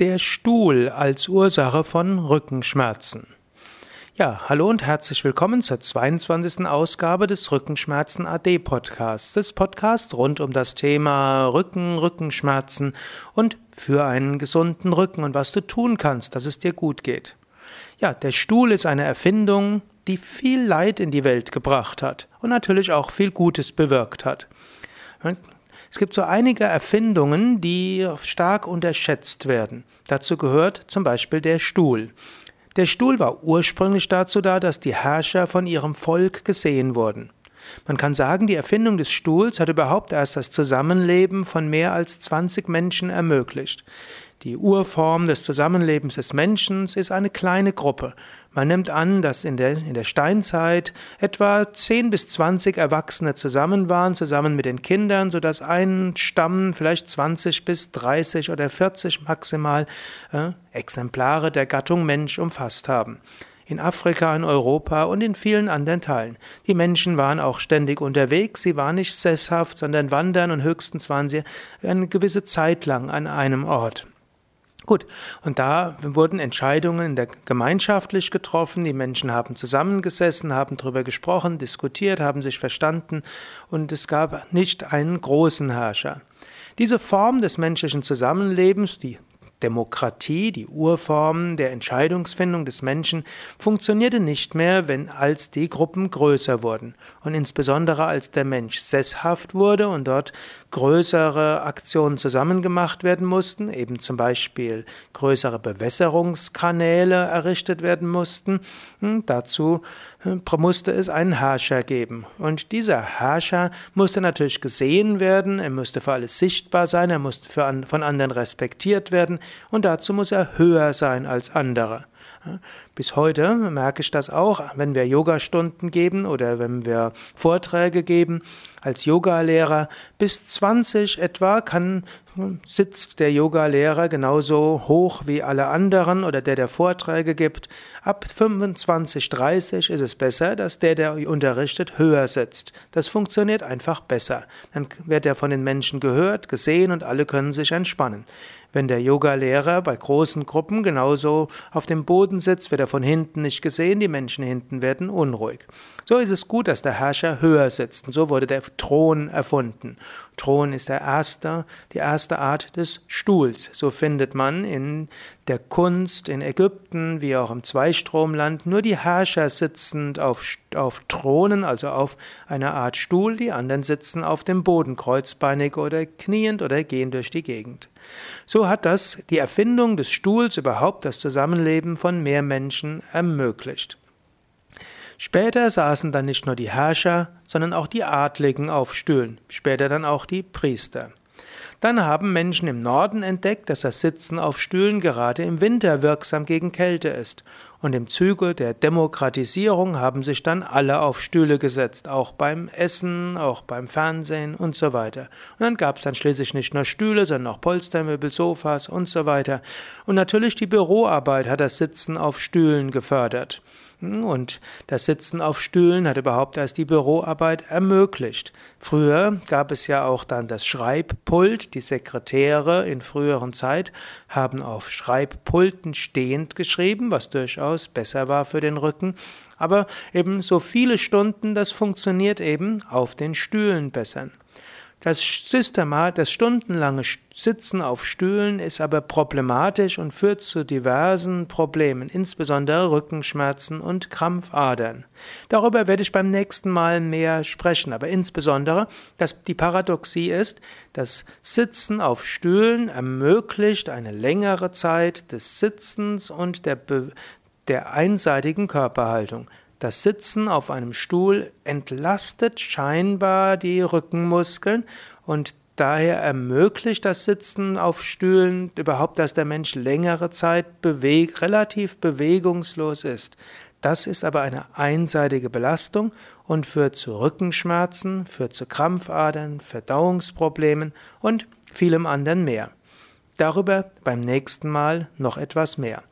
Der Stuhl als Ursache von Rückenschmerzen. Ja, hallo und herzlich willkommen zur 22. Ausgabe des Rückenschmerzen AD Podcasts. Das Podcast rund um das Thema Rücken, Rückenschmerzen und für einen gesunden Rücken und was du tun kannst, dass es dir gut geht. Ja, der Stuhl ist eine Erfindung, die viel Leid in die Welt gebracht hat und natürlich auch viel Gutes bewirkt hat. Es gibt so einige Erfindungen, die stark unterschätzt werden. Dazu gehört zum Beispiel der Stuhl. Der Stuhl war ursprünglich dazu da, dass die Herrscher von ihrem Volk gesehen wurden. Man kann sagen, die Erfindung des Stuhls hat überhaupt erst das Zusammenleben von mehr als 20 Menschen ermöglicht. Die Urform des Zusammenlebens des Menschen ist eine kleine Gruppe. Man nimmt an, dass in der, in der Steinzeit etwa 10 bis 20 Erwachsene zusammen waren, zusammen mit den Kindern, sodass ein Stamm vielleicht 20 bis 30 oder 40 maximal äh, Exemplare der Gattung Mensch umfasst haben in Afrika, in Europa und in vielen anderen Teilen. Die Menschen waren auch ständig unterwegs, sie waren nicht sesshaft, sondern wandern und höchstens waren sie eine gewisse Zeit lang an einem Ort. Gut, und da wurden Entscheidungen gemeinschaftlich getroffen, die Menschen haben zusammengesessen, haben darüber gesprochen, diskutiert, haben sich verstanden und es gab nicht einen großen Herrscher. Diese Form des menschlichen Zusammenlebens, die Demokratie, die Urform der Entscheidungsfindung des Menschen, funktionierte nicht mehr, wenn als die Gruppen größer wurden. Und insbesondere als der Mensch sesshaft wurde und dort größere Aktionen zusammengemacht werden mussten, eben zum Beispiel größere Bewässerungskanäle errichtet werden mussten. Hm, dazu musste es einen Herrscher geben. Und dieser Herrscher musste natürlich gesehen werden, er musste für alles sichtbar sein, er musste von anderen respektiert werden und dazu muss er höher sein als andere. Bis heute merke ich das auch, wenn wir Yogastunden geben oder wenn wir Vorträge geben. Als Yogalehrer bis 20 etwa kann, sitzt der Yogalehrer genauso hoch wie alle anderen oder der, der Vorträge gibt. Ab 25, 30 ist es besser, dass der, der unterrichtet, höher sitzt. Das funktioniert einfach besser. Dann wird er von den Menschen gehört, gesehen und alle können sich entspannen. Wenn der Yogalehrer bei großen Gruppen genauso auf dem Boden sitzt, wird er von hinten nicht gesehen, die Menschen hinten werden unruhig. So ist es gut, dass der Herrscher höher sitzt. Und so wurde der Thron erfunden. Thron ist der erste, die erste Art des Stuhls. So findet man in der Kunst in Ägypten wie auch im Zweistromland nur die Herrscher sitzend auf, auf Thronen, also auf einer Art Stuhl, die anderen sitzen auf dem Boden, kreuzbeinig oder kniend oder gehen durch die Gegend. So hat das die Erfindung des Stuhls überhaupt das Zusammenleben von mehr Menschen ermöglicht. Später saßen dann nicht nur die Herrscher, sondern auch die Adligen auf Stühlen, später dann auch die Priester. Dann haben Menschen im Norden entdeckt, dass das Sitzen auf Stühlen gerade im Winter wirksam gegen Kälte ist. Und im Zuge der Demokratisierung haben sich dann alle auf Stühle gesetzt, auch beim Essen, auch beim Fernsehen und so weiter. Und dann gab es dann schließlich nicht nur Stühle, sondern auch Polstermöbel, Sofas und so weiter. Und natürlich die Büroarbeit hat das Sitzen auf Stühlen gefördert. Und das Sitzen auf Stühlen hat überhaupt erst die Büroarbeit ermöglicht. Früher gab es ja auch dann das Schreibpult. Die Sekretäre in früheren Zeit haben auf Schreibpulten stehend geschrieben, was durchaus besser war für den Rücken. Aber eben so viele Stunden, das funktioniert eben auf den Stühlen besser. Das Systemat, das stundenlange Sitzen auf Stühlen ist aber problematisch und führt zu diversen Problemen, insbesondere Rückenschmerzen und Krampfadern. Darüber werde ich beim nächsten Mal mehr sprechen, aber insbesondere, dass die Paradoxie ist, das Sitzen auf Stühlen ermöglicht eine längere Zeit des Sitzens und der, der einseitigen Körperhaltung. Das Sitzen auf einem Stuhl entlastet scheinbar die Rückenmuskeln und daher ermöglicht das Sitzen auf Stühlen überhaupt, dass der Mensch längere Zeit beweg relativ bewegungslos ist. Das ist aber eine einseitige Belastung und führt zu Rückenschmerzen, führt zu Krampfadern, Verdauungsproblemen und vielem anderen mehr. Darüber beim nächsten Mal noch etwas mehr.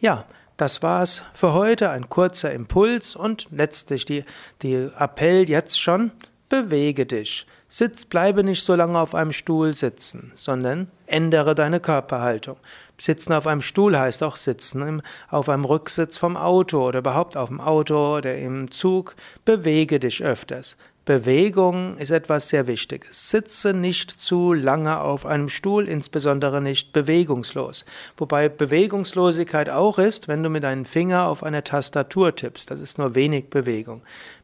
Ja, das war's für heute, ein kurzer Impuls und letztlich die, die Appell jetzt schon, bewege dich. Sitz, bleibe nicht so lange auf einem Stuhl sitzen, sondern ändere deine Körperhaltung. Sitzen auf einem Stuhl heißt auch sitzen auf einem Rücksitz vom Auto oder überhaupt auf dem Auto oder im Zug. Bewege dich öfters. Bewegung ist etwas sehr Wichtiges. Sitze nicht zu lange auf einem Stuhl, insbesondere nicht bewegungslos. Wobei Bewegungslosigkeit auch ist, wenn du mit deinen Finger auf einer Tastatur tippst. Das ist nur wenig Bewegung.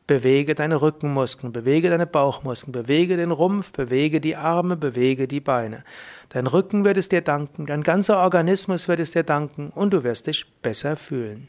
Bewege deine Rückenmuskeln, bewege deine Bauchmuskeln, bewege den Rumpf, bewege die Arme, bewege die Beine. Dein Rücken wird es dir danken, dein ganzer Organismus wird es dir danken und du wirst dich besser fühlen.